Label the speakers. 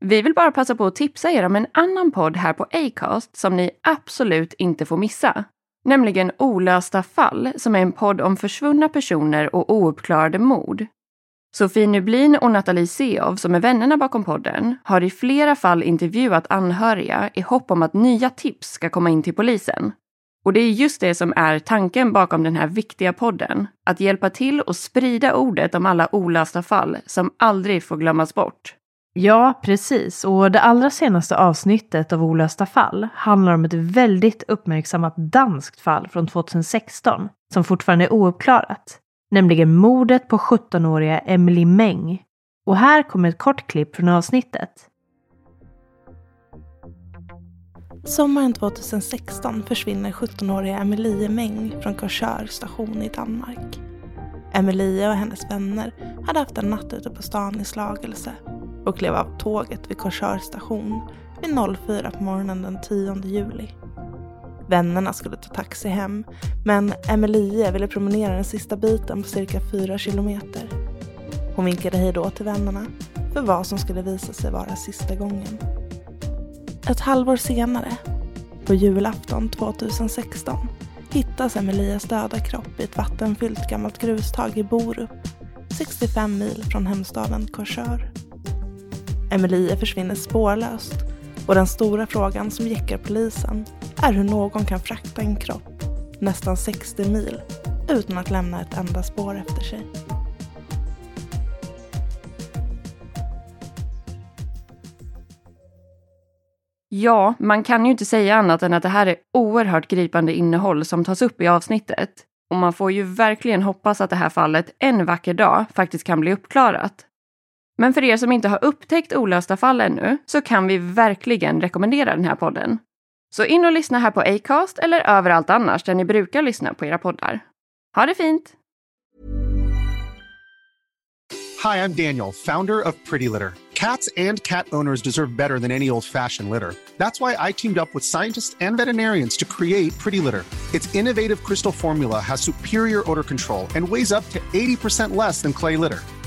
Speaker 1: Vi vill bara passa på att tipsa er om en annan podd här på Acast som ni absolut inte får missa. Nämligen Olösta fall, som är en podd om försvunna personer och ouppklarade mord. Sofie Nublin och Nathalie Seov, som är vännerna bakom podden, har i flera fall intervjuat anhöriga i hopp om att nya tips ska komma in till polisen. Och det är just det som är tanken bakom den här viktiga podden. Att hjälpa till och sprida ordet om alla olösta fall som aldrig får glömmas bort.
Speaker 2: Ja, precis. Och det allra senaste avsnittet av Olösta fall handlar om ett väldigt uppmärksammat danskt fall från 2016 som fortfarande är ouppklarat. Nämligen mordet på 17-åriga Emily Meng. Och här kommer ett kort klipp från avsnittet.
Speaker 3: Sommaren 2016 försvinner 17-åriga Emilie Meng från Korsör station i Danmark. Emilie och hennes vänner hade haft en natt ute på stan i Slagelse och klev av tåget vid Korsör station vid 04 på morgonen den 10 juli. Vännerna skulle ta taxi hem, men Emilie ville promenera den sista biten på cirka 4 kilometer. Hon vinkade hej då till vännerna för vad som skulle visa sig vara sista gången. Ett halvår senare, på julafton 2016, hittas Emilias döda kropp i ett vattenfyllt gammalt grustag i Borup, 65 mil från hemstaden Korsör. Emilie försvinner spårlöst och den stora frågan som jäckar polisen är hur någon kan frakta en kropp nästan 60 mil utan att lämna ett enda spår efter sig.
Speaker 1: Ja, man kan ju inte säga annat än att det här är oerhört gripande innehåll som tas upp i avsnittet. Och man får ju verkligen hoppas att det här fallet en vacker dag faktiskt kan bli uppklarat. Men för er som inte har upptäckt olösta fall ännu så kan vi verkligen rekommendera den här podden. Så in och lyssna här på Acast eller överallt annars där ni brukar lyssna på era poddar. Ha det fint!
Speaker 4: Hi, I'm Daniel, founder of Pretty Litter. Cats and cat owners deserve better than any old-fashioned litter. That's why I teamed up with scientists and veterinarians to create Pretty Litter. Its innovative crystal formula has superior odor control and weighs up to 80% less than clay litter.